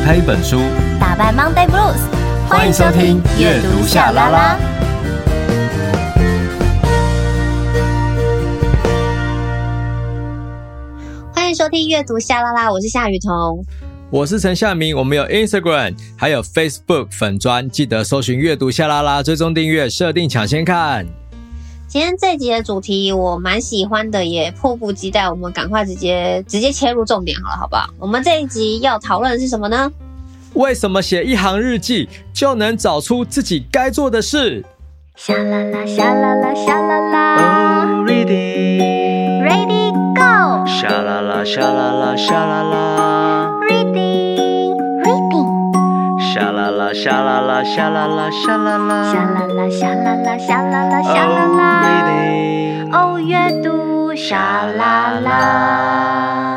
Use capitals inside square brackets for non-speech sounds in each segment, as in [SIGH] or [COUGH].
打开一本书，打败 Monday Blues。欢迎收听阅读夏拉拉。欢迎收听阅读夏拉拉，我是夏雨桐，我是陈夏明。我们有 Instagram，还有 Facebook 粉专，记得搜寻阅读夏拉拉，追踪订阅，设定抢先看。今天这集的主题我蛮喜欢的，也迫不及待，我们赶快直接直接切入重点好了，好不好？我们这一集要讨论的是什么呢？为什么写一行日记就能找出自己该做的事？沙啦啦，沙啦啦，沙啦啦。Oh, ready, ready, go。沙啦啦，沙啦啦，沙啦啦。啦啦，夏啦啦，夏啦啦，沙啦啦，沙啦啦，沙啦啦，沙啦啦，沙啦啦。哦，阅读沙啦啦。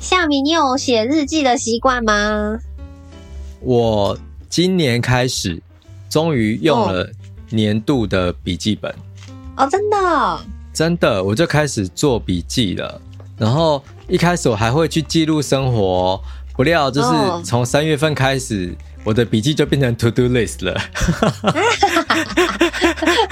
夏米，你有写日记的习惯吗？我今年开始，终于用了年度的笔记本。哦，真的？真的，我就开始做笔记了。然后一开始我还会去记录生活。不料就是从三月份开始，哦、我的笔记就变成 to do list 了，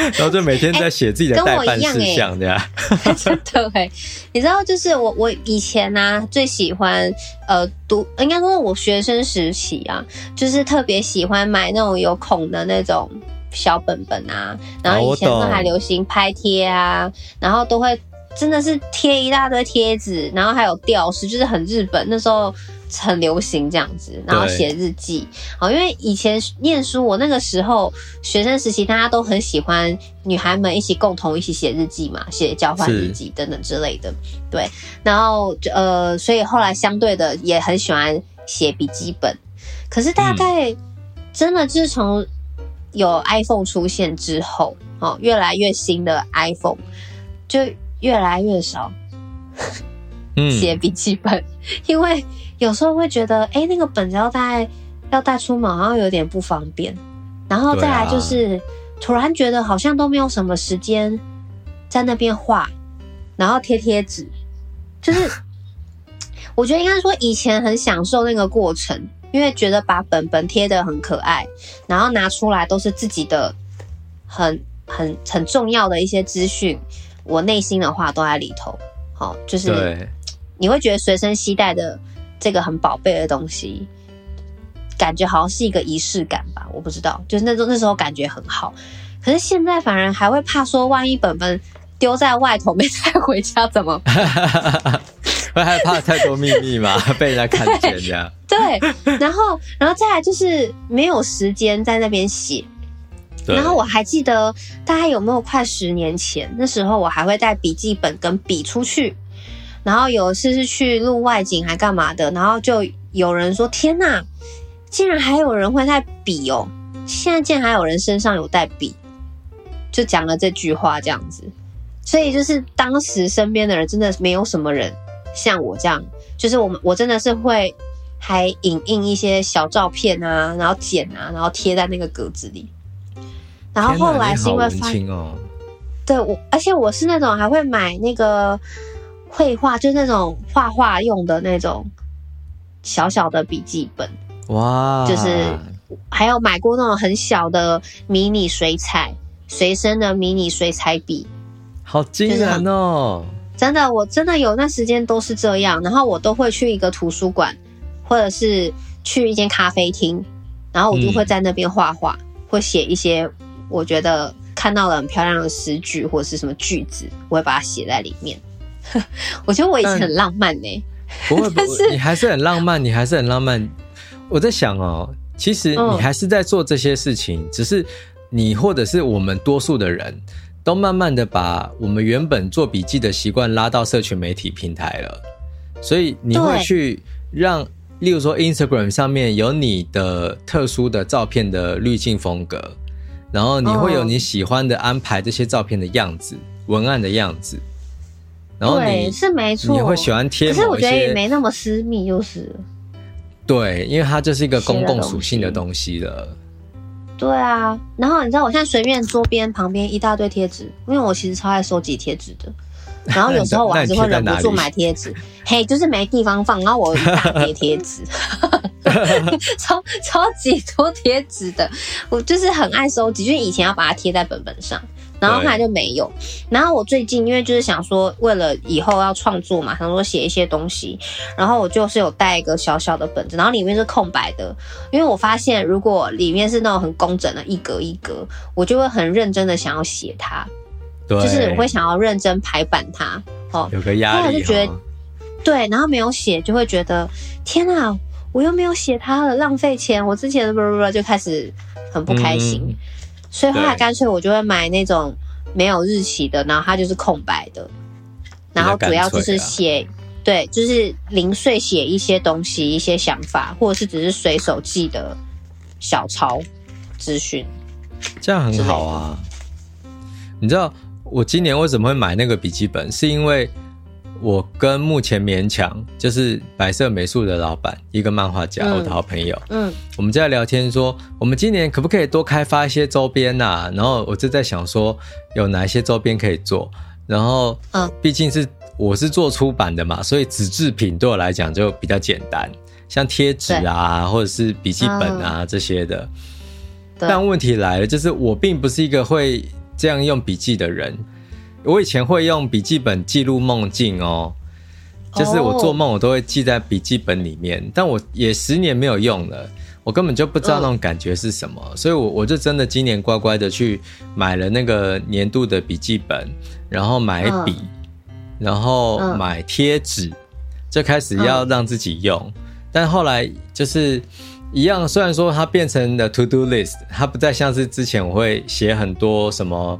[LAUGHS] 然后就每天在写自己的代办事项，这样。[LAUGHS] 真的哎，你知道，就是我我以前呢、啊、最喜欢呃读，应该说我学生时期啊，就是特别喜欢买那种有孔的那种小本本啊，然后以前都还流行拍贴啊，然后都会真的是贴一大堆贴纸，然后还有吊饰，就是很日本那时候。很流行这样子，然后写日记。好，因为以前念书，我那个时候学生时期，大家都很喜欢女孩们一起共同一起写日记嘛，写交换日记等等之类的。对，然后呃，所以后来相对的也很喜欢写笔记本。可是大概真的自从有 iPhone 出现之后，哦，越来越新的 iPhone 就越来越少写笔记本，因为。有时候会觉得，哎，那个本子要带要带出门，好像有点不方便。然后再来就是，啊、突然觉得好像都没有什么时间在那边画，然后贴贴纸。就是 [LAUGHS] 我觉得应该说，以前很享受那个过程，因为觉得把本本贴的很可爱，然后拿出来都是自己的很很很重要的一些资讯，我内心的话都在里头。好，就是你会觉得随身携带的。这个很宝贝的东西，感觉好像是一个仪式感吧？我不知道，就是那时候那时候感觉很好。可是现在反而还会怕说，万一本本丢在外头没带回家怎么办？[LAUGHS] 会害怕太多秘密嘛？被人家看见这样？[LAUGHS] 对，然后然后再来就是没有时间在那边写。然后我还记得大概有没有快十年前，那时候我还会带笔记本跟笔出去。然后有一次是去录外景还干嘛的，然后就有人说：“天哪，竟然还有人会带笔哦！现在竟然还有人身上有带笔。”就讲了这句话这样子。所以就是当时身边的人真的没有什么人像我这样，就是我们我真的是会还影印一些小照片啊，然后剪啊，然后贴在那个格子里。然后后来是因为发现哦，对我，而且我是那种还会买那个。绘画就是那种画画用的那种小小的笔记本，哇！就是还有买过那种很小的迷你水彩随身的迷你水彩笔，好惊人哦！真的，我真的有段时间都是这样，然后我都会去一个图书馆，或者是去一间咖啡厅，然后我就会在那边画画，嗯、会写一些我觉得看到了很漂亮的诗句或者是什么句子，我会把它写在里面。[LAUGHS] 我觉得我以前很浪漫呢、欸，不会，不会，[LAUGHS] 你还是很浪漫，你还是很浪漫。我在想哦，其实你还是在做这些事情，只是你或者是我们多数的人都慢慢的把我们原本做笔记的习惯拉到社群媒体平台了，所以你会去让，例如说 Instagram 上面有你的特殊的照片的滤镜风格，然后你会有你喜欢的安排这些照片的样子、文案的样子。然后对，是没错，你会喜欢贴，可是我觉得也没那么私密，就是。对，因为它就是一个公共属性的东西了。对啊，然后你知道，我现在随便桌边旁边一大堆贴纸，因为我其实超爱收集贴纸的。然后 [LAUGHS] 有时候我还是会忍不住买贴纸，嘿，就是没地方放，然后我有一大叠贴纸。[LAUGHS] 超超级多贴纸的，我就是很爱收集，就是以前要把它贴在本本上。然后后来就没有。然后我最近因为就是想说，为了以后要创作嘛，想说写一些东西。然后我就是有带一个小小的本子，然后里面是空白的。因为我发现，如果里面是那种很工整的一格一格，我就会很认真的想要写它。对，就是我会想要认真排版它。哦，有个压力。后来就觉得，对，然后没有写，就会觉得天哪，我又没有写它了，浪费钱。我之前的不不不就开始很不开心。嗯所以后来干脆我就会买那种没有日期的，然后它就是空白的，然后主要就是写，对，就是零碎写一些东西、一些想法，或者是只是随手记的小抄资讯，这样很好啊。你知道我今年为什么会买那个笔记本？是因为。我跟目前勉强就是白色美术的老板，一个漫画家，嗯、我的好朋友，嗯，我们就在聊天说，我们今年可不可以多开发一些周边呐、啊？然后我就在想说，有哪一些周边可以做？然后，嗯，毕竟是我是做出版的嘛，所以纸制品对我来讲就比较简单，像贴纸啊，或者是笔记本啊、嗯、这些的。但问题来了，就是我并不是一个会这样用笔记的人。我以前会用笔记本记录梦境哦，就是我做梦我都会记在笔记本里面，但我也十年没有用了，我根本就不知道那种感觉是什么，所以我我就真的今年乖乖的去买了那个年度的笔记本，然后买笔，然后买贴纸，就开始要让自己用，但后来就是一样，虽然说它变成了 to do list，它不再像是之前我会写很多什么。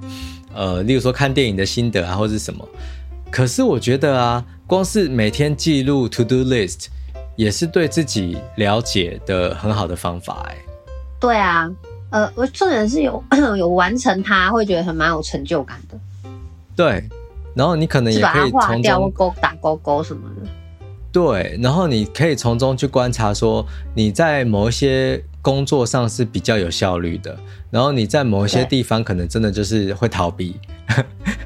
呃，例如说看电影的心得啊，或是什么。可是我觉得啊，光是每天记录 to do list，也是对自己了解的很好的方法哎。对啊，呃，我重点是有 [CLEARS THROAT] 有完成它，会觉得很蛮有成就感的。对，然后你可能也可以从中勾打勾勾什么的。对，然后你可以从中去观察说你在某一些。工作上是比较有效率的，然后你在某一些地方可能真的就是会逃避。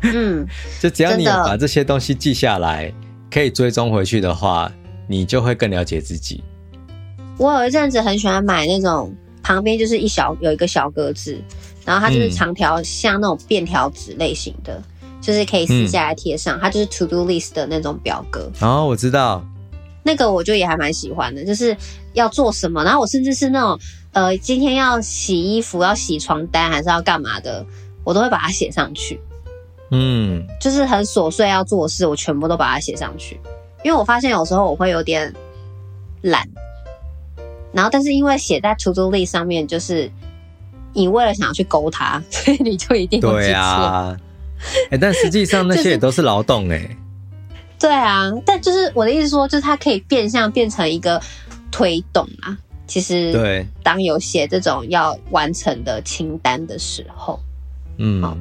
嗯，[LAUGHS] 就只要你把这些东西记下来，可以追踪回去的话，你就会更了解自己。我有一阵子很喜欢买那种旁边就是一小有一个小格子，然后它就是长条，像那种便条纸类型的，嗯、就是可以撕下来贴上，它就是 to do list 的那种表格。哦，我知道。那个我就也还蛮喜欢的，就是要做什么，然后我甚至是那种呃，今天要洗衣服、要洗床单，还是要干嘛的，我都会把它写上去。嗯，就是很琐碎要做的事，我全部都把它写上去，因为我发现有时候我会有点懒，然后但是因为写在 To Do List 上面，就是你为了想要去勾它，所以你就一定。对啊，哎、欸，但实际上那些也都是劳动哎、欸。就是对啊，但就是我的意思说，就是它可以变相变成一个推动啊。其实，对，当有写这种要完成的清单的时候，嗯，好，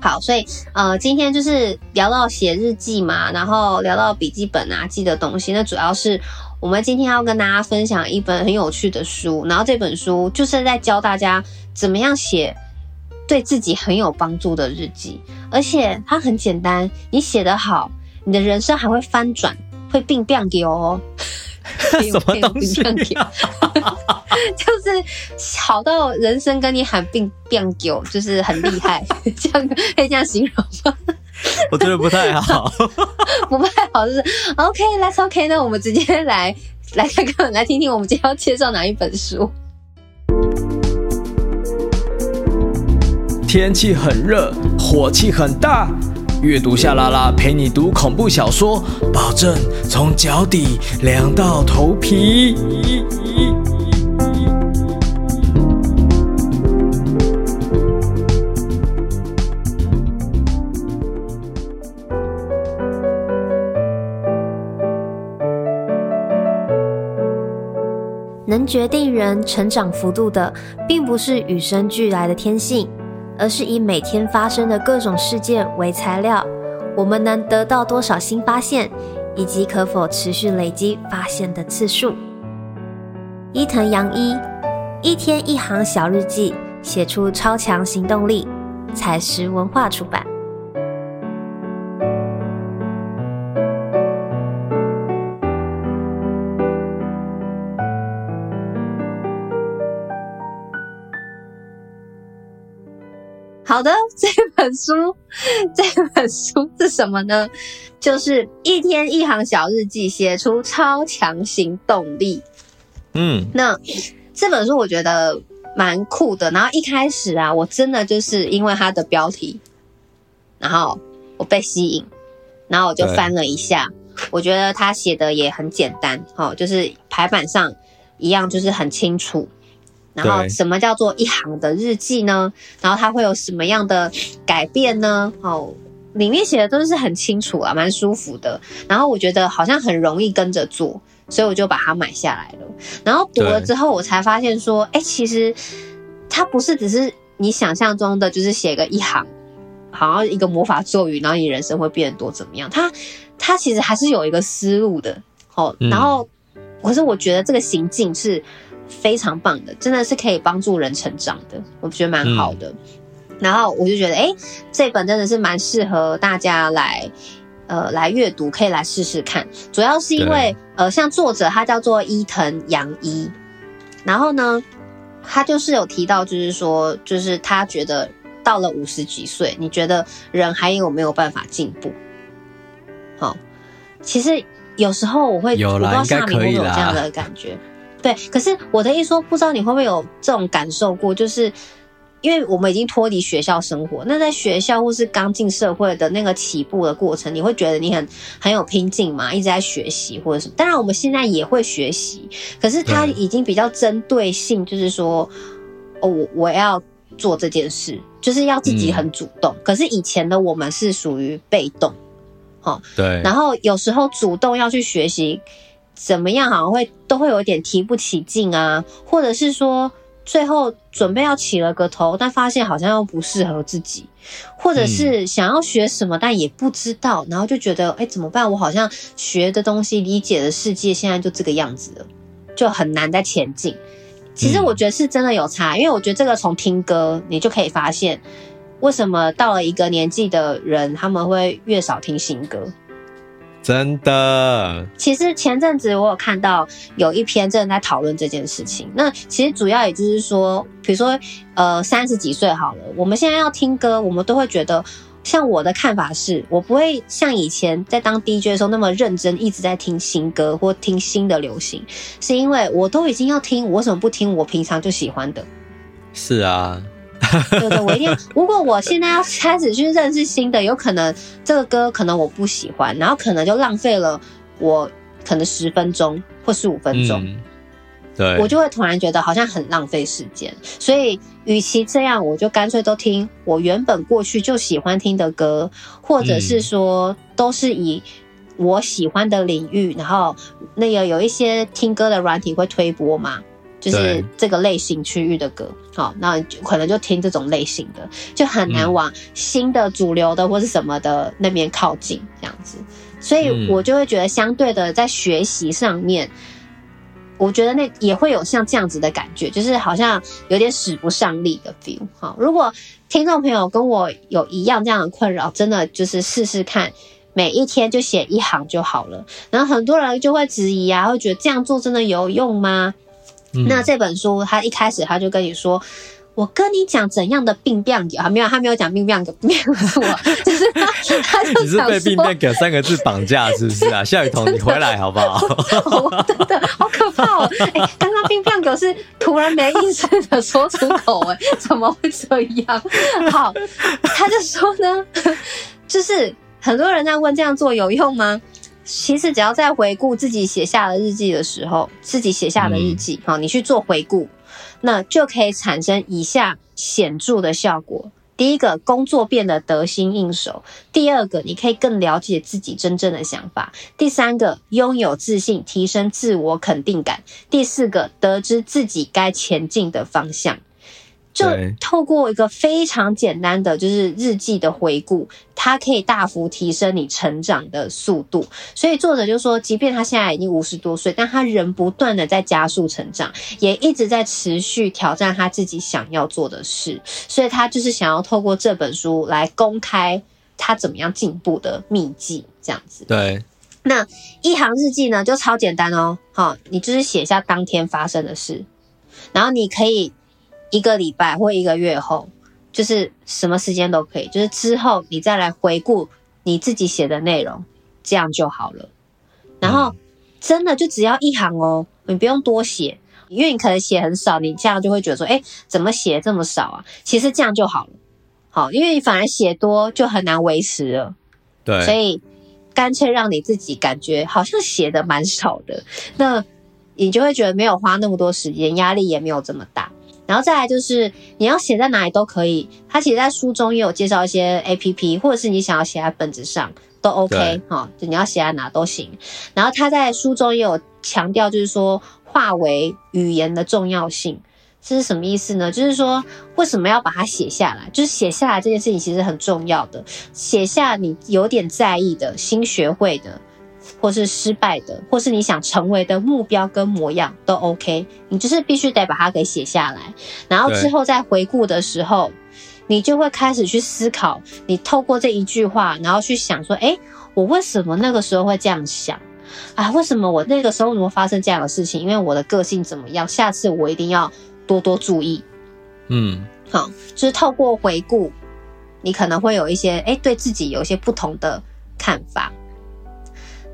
好，所以呃，今天就是聊到写日记嘛，然后聊到笔记本啊，记的东西。那主要是我们今天要跟大家分享一本很有趣的书，然后这本书就是在教大家怎么样写对自己很有帮助的日记，而且它很简单，你写得好。你的人生还会翻转，会变变狗哦！[LAUGHS] 什么东西、啊？[LAUGHS] 就是好到人生跟你喊变变狗，就是很厉害，[LAUGHS] 这样可以这样形容吗？我觉得不太好，不太好，就是 OK，Let's OK。那我们直接来来看看，来听听我们今天要介绍哪一本书。天气很热，火气很大。阅读夏拉拉陪你读恐怖小说，保证从脚底凉到头皮。能决定人成长幅度的，并不是与生俱来的天性。而是以每天发生的各种事件为材料，我们能得到多少新发现，以及可否持续累积发现的次数。伊藤洋一，一天一行小日记，写出超强行动力。采石文化出版。好的，[LAUGHS] 这本书，这本书是什么呢？就是一天一行小日记，写出超强行动力。嗯，那这本书我觉得蛮酷的。然后一开始啊，我真的就是因为它的标题，然后我被吸引，然后我就翻了一下。我觉得他写的也很简单，哦，就是排版上一样，就是很清楚。然后什么叫做一行的日记呢？然后它会有什么样的改变呢？哦，里面写的都是很清楚啊，蛮舒服的。然后我觉得好像很容易跟着做，所以我就把它买下来了。然后读了之后，我才发现说，哎，其实它不是只是你想象中的，就是写个一行，好像一个魔法咒语，然后你人生会变得多怎么样？它它其实还是有一个思路的。哦，然后可是我觉得这个行径是。非常棒的，真的是可以帮助人成长的，我觉得蛮好的。嗯、然后我就觉得，哎、欸，这本真的是蛮适合大家来，呃，来阅读，可以来试试看。主要是因为，呃，像作者他叫做伊藤洋一，然后呢，他就是有提到，就是说，就是他觉得到了五十几岁，你觉得人还有没有办法进步？好，其实有时候我会，我不知道夏民会不会有这样的感觉。对，可是我的意思说，不知道你会不会有这种感受过，就是因为我们已经脱离学校生活，那在学校或是刚进社会的那个起步的过程，你会觉得你很很有拼劲嘛，一直在学习或者什么。当然，我们现在也会学习，可是它已经比较针对性，就是说，哦，我我要做这件事，就是要自己很主动。嗯。可是以前的我们是属于被动，哦，对。然后有时候主动要去学习。怎么样？好像会都会有点提不起劲啊，或者是说最后准备要起了个头，但发现好像又不适合自己，或者是想要学什么，但也不知道，然后就觉得哎，怎么办？我好像学的东西、理解的世界现在就这个样子了，就很难再前进。其实我觉得是真的有差，因为我觉得这个从听歌你就可以发现，为什么到了一个年纪的人他们会越少听新歌。真的，其实前阵子我有看到有一篇正在讨论这件事情。那其实主要也就是说，比如说，呃，三十几岁好了，我们现在要听歌，我们都会觉得，像我的看法是，我不会像以前在当 DJ 的时候那么认真，一直在听新歌或听新的流行，是因为我都已经要听，我为什么不听我平常就喜欢的？是啊。[LAUGHS] 对对，我一定要。如果我现在要开始去认识新的，有可能这个歌可能我不喜欢，然后可能就浪费了我可能十分钟或十五分钟。嗯，对，我就会突然觉得好像很浪费时间。所以，与其这样，我就干脆都听我原本过去就喜欢听的歌，或者是说都是以我喜欢的领域，然后那个有一些听歌的软体会推播嘛。就是这个类型区域的歌，好，那就可能就听这种类型的，就很难往新的主流的或是什么的那边靠近这样子，所以我就会觉得相对的在学习上面，我觉得那也会有像这样子的感觉，就是好像有点使不上力的 feel。好，如果听众朋友跟我有一样这样的困扰，真的就是试试看，每一天就写一行就好了。然后很多人就会质疑啊，会觉得这样做真的有用吗？嗯、那这本书，他一开始他就跟你说：“我跟你讲怎样的病变狗啊，没有，他没有讲病变狗，没有错，就是他，[LAUGHS] 他就你是被病变狗三个字绑架，是不是啊？夏雨桐，你回来好不好？[LAUGHS] 真的好可怕哦！[LAUGHS] 哎、欸，刚刚病变狗是突然没意识的说出口，哎，怎么会这样？好，他就说呢，就是很多人在问这样做有用吗？”其实只要在回顾自己写下的日记的时候，自己写下的日记，好，你去做回顾，那就可以产生以下显著的效果：第一个，工作变得得心应手；第二个，你可以更了解自己真正的想法；第三个，拥有自信，提升自我肯定感；第四个，得知自己该前进的方向。就透过一个非常简单的，就是日记的回顾，它可以大幅提升你成长的速度。所以作者就说，即便他现在已经五十多岁，但他仍不断的在加速成长，也一直在持续挑战他自己想要做的事。所以他就是想要透过这本书来公开他怎么样进步的秘籍，这样子。对，那一行日记呢，就超简单哦。好，你就是写下当天发生的事，然后你可以。一个礼拜或一个月后，就是什么时间都可以，就是之后你再来回顾你自己写的内容，这样就好了。然后真的就只要一行哦，你不用多写，因为你可能写很少，你这样就会觉得说，哎，怎么写这么少啊？其实这样就好了，好，因为你反而写多就很难维持了。对，所以干脆让你自己感觉好像写的蛮少的，那你就会觉得没有花那么多时间，压力也没有这么大。然后再来就是你要写在哪里都可以，他其实在书中也有介绍一些 APP，或者是你想要写在本子上都 OK 哈，就你要写在哪都行。然后他在书中也有强调，就是说化为语言的重要性。这是什么意思呢？就是说，为什么要把它写下来？就是写下来这件事情其实很重要的。写下你有点在意的、新学会的，或是失败的，或是你想成为的目标跟模样都 OK。你就是必须得把它给写下来，然后之后再回顾的时候，你就会开始去思考。你透过这一句话，然后去想说：哎，我为什么那个时候会这样想？啊，为什么我那个时候怎么发生这样的事情？因为我的个性怎么样？下次我一定要。多多注意，嗯，好，就是透过回顾，你可能会有一些哎，对自己有一些不同的看法。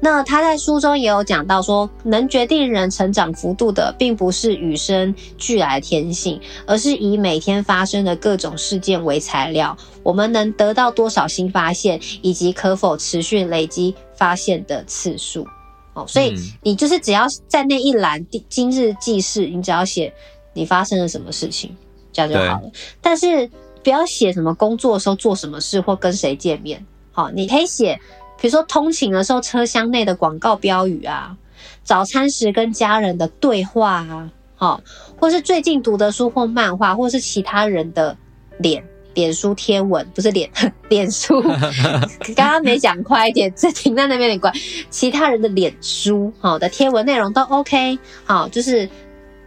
那他在书中也有讲到说，能决定人成长幅度的，并不是与生俱来的天性，而是以每天发生的各种事件为材料，我们能得到多少新发现，以及可否持续累积发现的次数。哦，所以你就是只要在那一栏今日记事，你只要写。你发生了什么事情，这样就好了。但是不要写什么工作的时候做什么事或跟谁见面。好，你可以写，比如说通勤的时候车厢内的广告标语啊，早餐时跟家人的对话啊，好，或是最近读的书或漫画，或是其他人的脸脸书贴文，不是脸 [LAUGHS] 脸书，[LAUGHS] 刚刚没讲快一点，[LAUGHS] 这停在那边有点怪。其他人的脸书好的贴文内容都 OK，好，就是。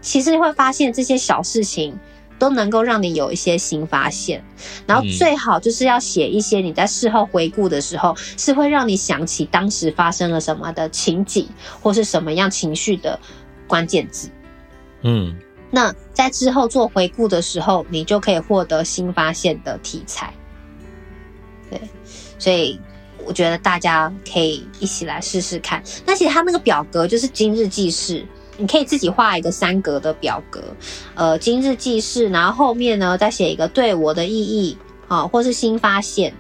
其实会发现这些小事情都能够让你有一些新发现，然后最好就是要写一些你在事后回顾的时候是会让你想起当时发生了什么的情景或是什么样情绪的关键字。嗯，那在之后做回顾的时候，你就可以获得新发现的题材。对，所以我觉得大家可以一起来试试看。那其实它那个表格就是今日记事。你可以自己画一个三格的表格，呃，今日记事，然后后面呢再写一个对我的意义啊，或是新发现，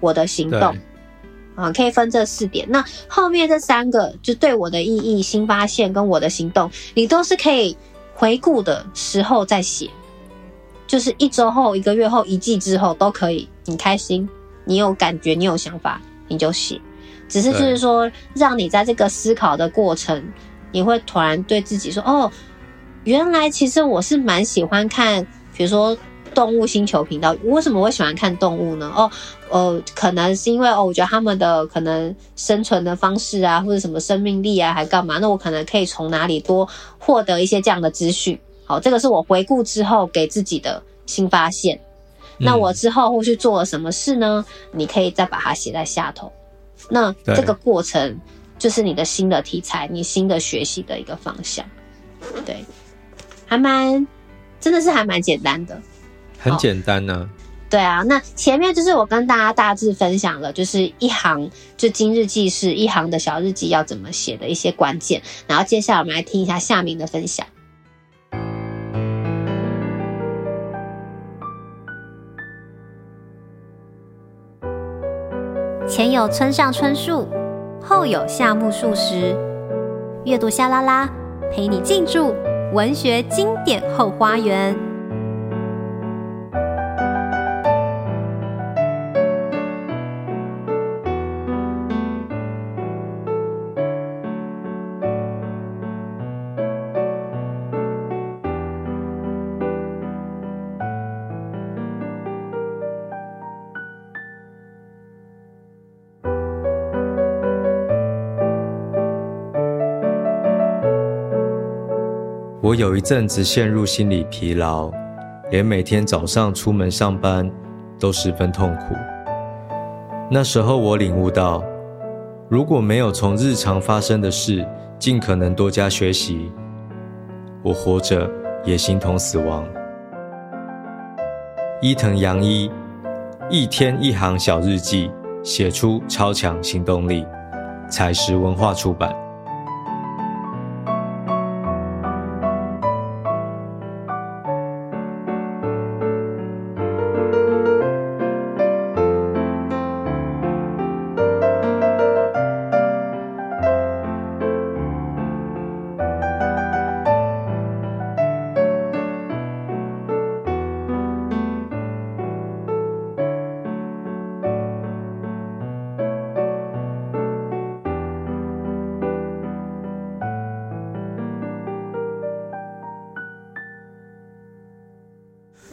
我的行动啊，可以分这四点。那后面这三个就对我的意义、新发现跟我的行动，你都是可以回顾的时候再写，就是一周后、一个月后、一季之后都可以。你开心，你有感觉，你有想法，你就写。只是就是说，让你在这个思考的过程。你会突然对自己说：“哦，原来其实我是蛮喜欢看，比如说动物星球频道。为什么会喜欢看动物呢？哦，呃，可能是因为哦，我觉得他们的可能生存的方式啊，或者什么生命力啊，还干嘛？那我可能可以从哪里多获得一些这样的资讯。好，这个是我回顾之后给自己的新发现。那我之后会去做了什么事呢？你可以再把它写在下头。那这个过程。”就是你的新的题材，你新的学习的一个方向，对，还蛮，真的是还蛮简单的，很简单呢、啊。对啊，那前面就是我跟大家大致分享了，就是一行就今日记事一行的小日记要怎么写的一些关键，然后接下来我们来听一下夏明的分享。前有村上春树。后有夏目漱石，阅读夏拉拉陪你进驻文学经典后花园。我有一阵子陷入心理疲劳，连每天早上出门上班都十分痛苦。那时候我领悟到，如果没有从日常发生的事尽可能多加学习，我活着也形同死亡。伊藤洋一，一天一行小日记，写出超强行动力。采石文化出版。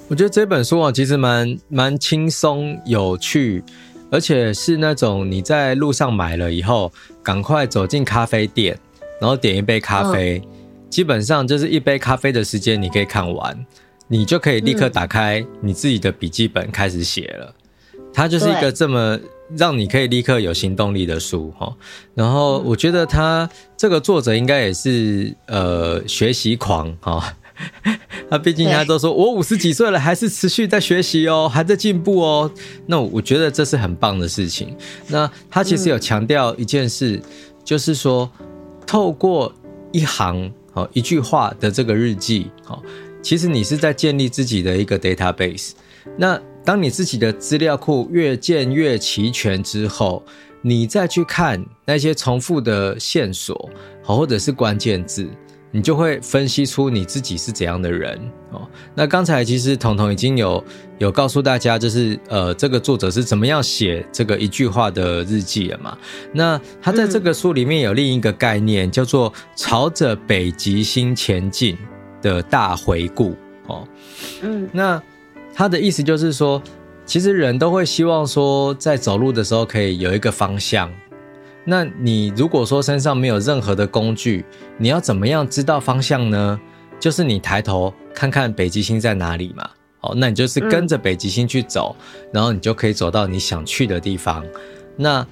我觉得这本书啊，其实蛮蛮轻松有趣，而且是那种你在路上买了以后，赶快走进咖啡店，然后点一杯咖啡，嗯、基本上就是一杯咖啡的时间，你可以看完，你就可以立刻打开你自己的笔记本开始写了。它就是一个这么让你可以立刻有行动力的书哈。然后我觉得他这个作者应该也是呃学习狂哈。[LAUGHS] 他毕竟他都说，我五十几岁了，还是持续在学习哦，还在进步哦。那我觉得这是很棒的事情。那他其实有强调一件事，就是说，透过一行哦一句话的这个日记，其实你是在建立自己的一个 database。那当你自己的资料库越建越齐全之后，你再去看那些重复的线索，或者是关键字。你就会分析出你自己是怎样的人哦。那刚才其实彤彤已经有有告诉大家，就是呃，这个作者是怎么样写这个一句话的日记了嘛？那他在这个书里面有另一个概念，叫做朝着北极星前进的大回顾哦。嗯，那他的意思就是说，其实人都会希望说，在走路的时候可以有一个方向。那你如果说身上没有任何的工具，你要怎么样知道方向呢？就是你抬头看看北极星在哪里嘛。哦，那你就是跟着北极星去走，嗯，然后你就可以走到你想去的地方。那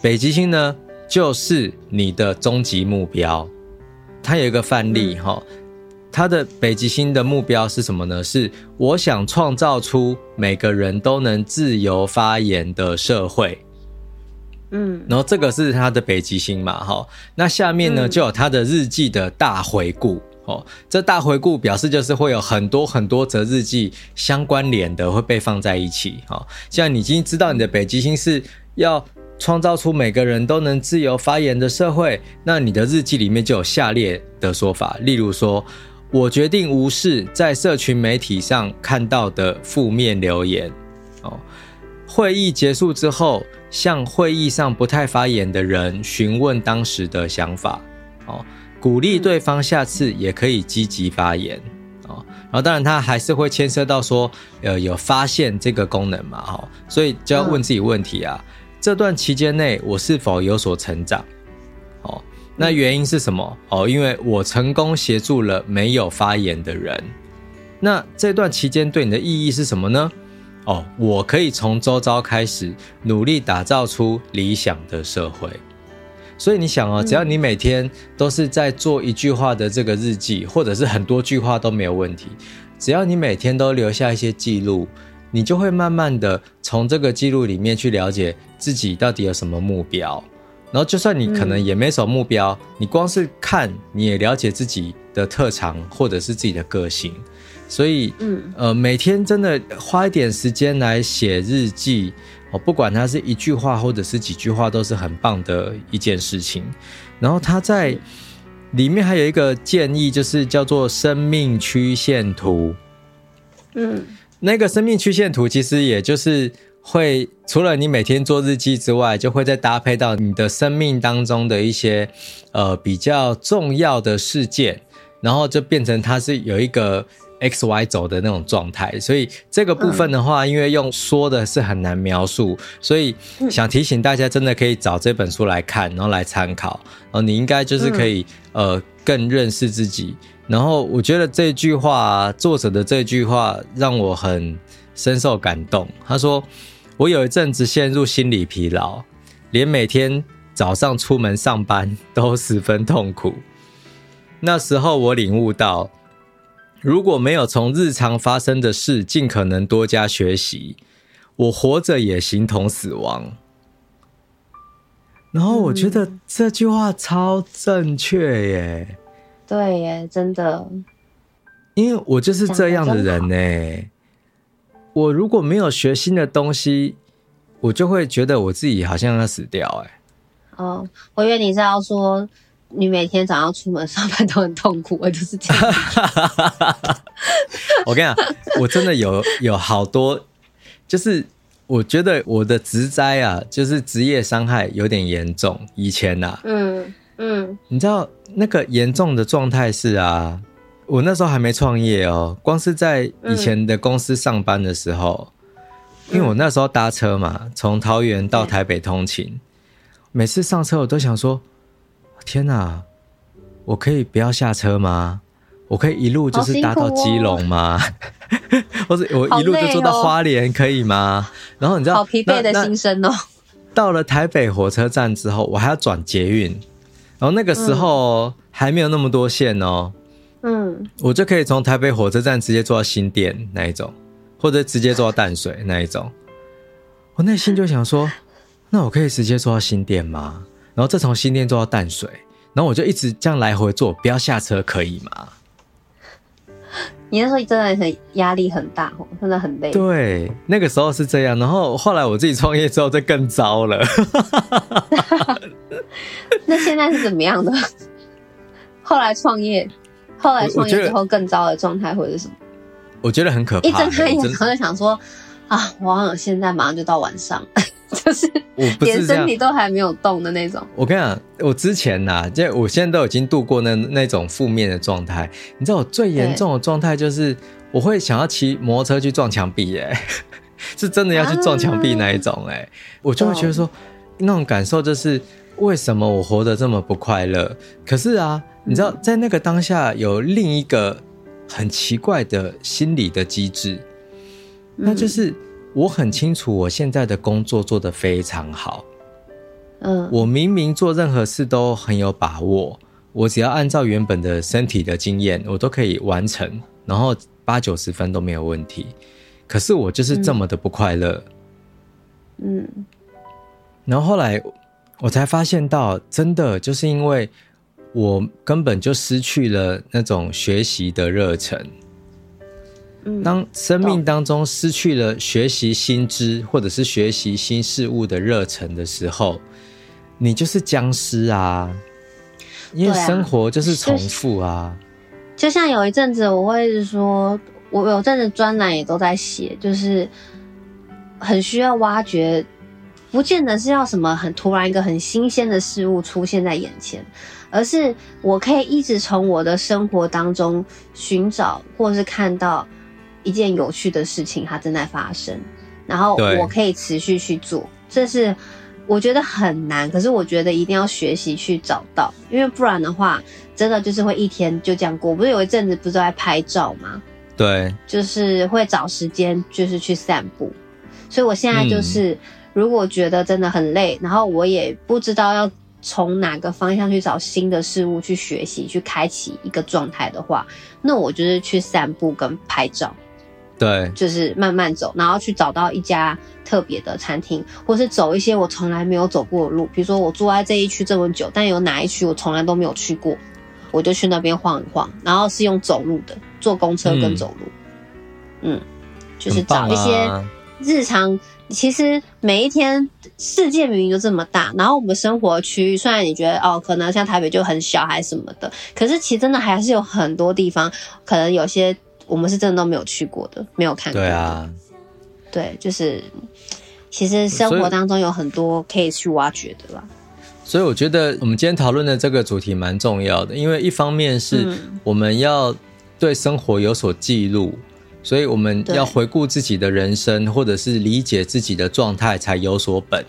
北极星呢，就是你的终极目标。它有一个范例哈，它的北极星的目标是什么呢？是我想创造出每个人都能自由发言的社会。嗯，然后这个是他的北极星嘛，哈，那下面呢就有他的日记的大回顾，哦，这大回顾表示就是会有很多很多则日记相关联的会被放在一起，哈，像你已经知道你的北极星是要创造出每个人都能自由发言的社会，那你的日记里面就有下列的说法，例如说，我决定无视在社群媒体上看到的负面留言，哦。会议结束之后，向会议上不太发言的人询问当时的想法，哦，鼓励对方下次也可以积极发言，哦，然后当然他还是会牵涉到说，呃，有发现这个功能嘛，哈，所以就要问自己问题啊，这段期间内我是否有所成长？哦，那原因是什么？哦，因为我成功协助了没有发言的人，那这段期间对你的意义是什么呢？哦，我可以从周遭开始努力打造出理想的社会。所以你想哦，只要你每天都是在做一句话的这个日记，或者是很多句话都没有问题。只要你每天都留下一些记录，你就会慢慢的从这个记录里面去了解自己到底有什么目标。然后，就算你可能也没什么目标，你光是看，你也了解自己的特长或者是自己的个性。所以，嗯，呃，每天真的花一点时间来写日记，哦，不管它是一句话或者是几句话，都是很棒的一件事情。然后它在里面还有一个建议，就是叫做生命曲线图。嗯，那个生命曲线图其实也就是会除了你每天做日记之外，就会再搭配到你的生命当中的一些呃比较重要的事件，然后就变成它是有一个。X Y 轴的那种状态，所以这个部分的话，因为用说的是很难描述，所以想提醒大家，真的可以找这本书来看，然后来参考，然后你应该就是可以呃更认识自己。然后我觉得这句话，作者的这句话让我很深受感动。他说：“我有一阵子陷入心理疲劳，连每天早上出门上班 [LAUGHS] 都十分痛苦。那时候我领悟到。”如果没有从日常发生的事尽可能多加学习，我活着也形同死亡。然后我觉得这句话超正确耶。对耶，真的。因为我就是这样的人呢。我如果没有学新的东西，我就会觉得我自己好像要死掉哎。哦，我以为你是要说你每天早上出门上班都很痛苦，我就是这样。[LAUGHS] 我跟你讲，我真的有有好多，就是我觉得我的职灾啊，就是职业伤害有点严重。以前呐、啊，嗯嗯，你知道那个严重的状态是啊。我那时候还没创业哦，光是在以前的公司上班的时候，嗯、因为我那时候搭车嘛，从桃园到台北通勤，嗯、每次上车我都想说：天哪，我可以不要下车吗？我可以一路就是搭到基隆吗？哦、[LAUGHS] 或者我一路就坐到花莲可以吗？哦、然后你知道，好疲惫的心声哦。到了台北火车站之后，我还要转捷运，然后那个时候还没有那么多线哦。嗯，我就可以从台北火车站直接坐到新店那一种，或者直接坐到淡水那一种。我内心就想说，那我可以直接坐到新店吗？然后再从新店坐到淡水，然后我就一直这样来回坐，不要下车，可以吗？你那时候真的很压力很大，真的很累。对，那个时候是这样。然后后来我自己创业之后就更糟了。[LAUGHS] 那现在是怎么样的？后来创业。后来创业之后更糟的状态会是什么？我觉得很可怕。一睁开眼，然后就想说啊，我好像现在马上就到晚上，[LAUGHS] 就是连身体都还没有动的那种。我跟你讲，我之前呐，就我现在都已经度过那那种负面的状态。你知道我最严重的状态就是我会想要骑摩托车去撞墙壁，哎，[LAUGHS] 是真的要去撞墙壁那一种，哎，我就会觉得说那种感受就是为什么我活得这么不快乐？可是啊。你知道，在那个当下有另一个很奇怪的心理的机制，那就是我很清楚我现在的工作做得非常好，嗯，我明明做任何事都很有把握，我只要按照原本的身体的经验，我都可以完成，然后八九十分都没有问题。可是我就是这么的不快乐，嗯，然后后来我才发现到，真的就是因为。我根本就失去了那种学习的热忱。当生命当中失去了学习新知或者是学习新事物的热忱的时候，你就是僵尸啊！因为生活就是重复啊。就像有一阵子，我会是说，我有阵子专栏也都在写，就是很需要挖掘，不见得是要什么很突然一个很新鲜的事物出现在眼前。而是我可以一直从我的生活当中寻找，或是看到一件有趣的事情，它正在发生，然后我可以持续去做。这是我觉得很难，可是我觉得一定要学习去找到，因为不然的话，真的就是会一天就这样过。不是有一阵子不是在拍照吗？对，就是会找时间就是去散步。所以我现在就是，如果觉得真的很累，然后我也不知道要。从哪个方向去找新的事物去学习，去开启一个状态的话，那我就是去散步跟拍照，对，就是慢慢走，然后去找到一家特别的餐厅，或是走一些我从来没有走过的路。比如说我住在这一区这么久，但有哪一区我从来都没有去过，我就去那边晃一晃，然后是用走路的，坐公车跟走路，嗯，嗯，就是找一些日常。其实每一天，世界明明就这么大，然后我们生活区域，虽然你觉得哦，可能像台北就很小，还是什么的，可是其实真的还是有很多地方，可能有些我们是真的都没有去过的，没有看过的。对啊，对，就是其实生活当中有很多可以去挖掘的啦。所以我觉得我们今天讨论的这个主题蛮重要的，因为一方面是我们要对生活有所记录。所以我们要回顾自己的人生，或者是理解自己的状态，才有所本。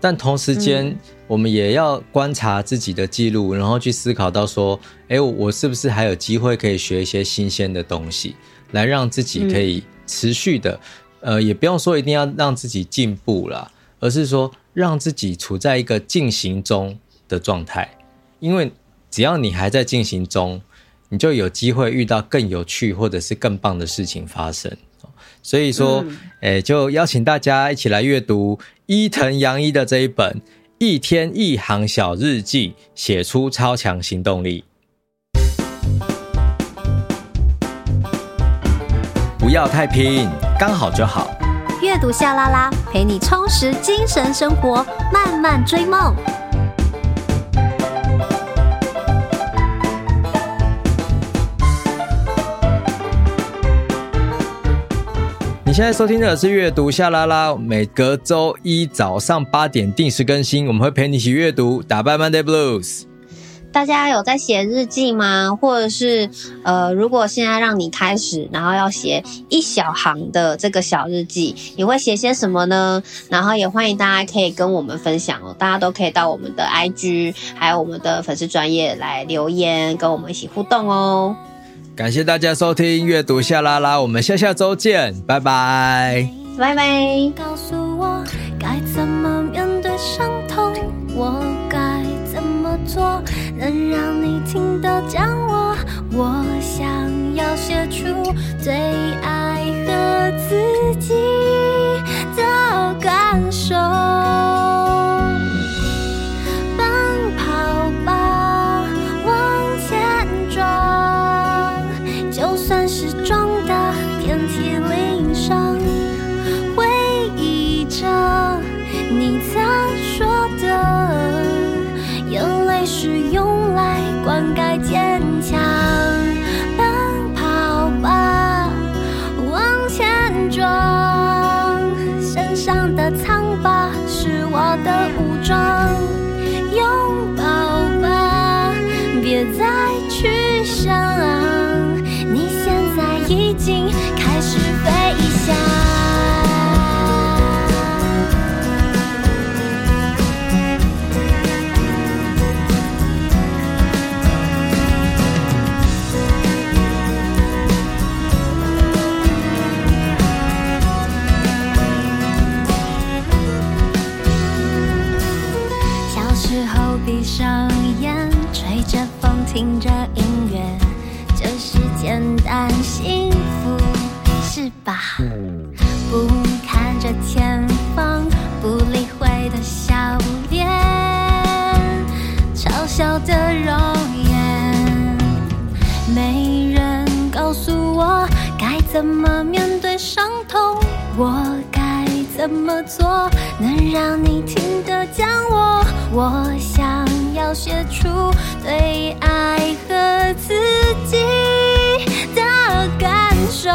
但同时间，我们也要观察自己的记录，然后去思考到说：哎，我是不是还有机会可以学一些新鲜的东西，来让自己可以持续的，呃，也不用说一定要让自己进步啦，而是说让自己处在一个进行中的状态。因为只要你还在进行中，你就有机会遇到更有趣或者是更棒的事情发生。所以说，嗯、诶，就邀请大家一起来阅读伊藤洋一的这一本《一天一行小日记》，写出超强行动力。不要太拼，刚好就好。阅读夏拉拉，陪你充实精神生活，慢慢追梦。现在收听的是阅读夏拉拉，每隔周一早上八点定时更新，我们会陪你一起阅读，打败 Monday Blues。大家有在写日记吗？或者是呃，如果现在让你开始，然后要写一小行的这个小日记，你会写些什么呢？然后也欢迎大家可以跟我们分享哦，大家都可以到我们的 IG，还有我们的粉丝专业来留言，跟我们一起互动哦。感谢大家收听阅读夏拉拉，我们下下周见，拜拜，拜拜。告诉我该怎么面对伤痛，我该怎么做能让你听得见我？我想要写出最爱和自己的感受。怎么面对伤痛？我该怎么做能让你听得见我？我想要写出对爱和自己的感受。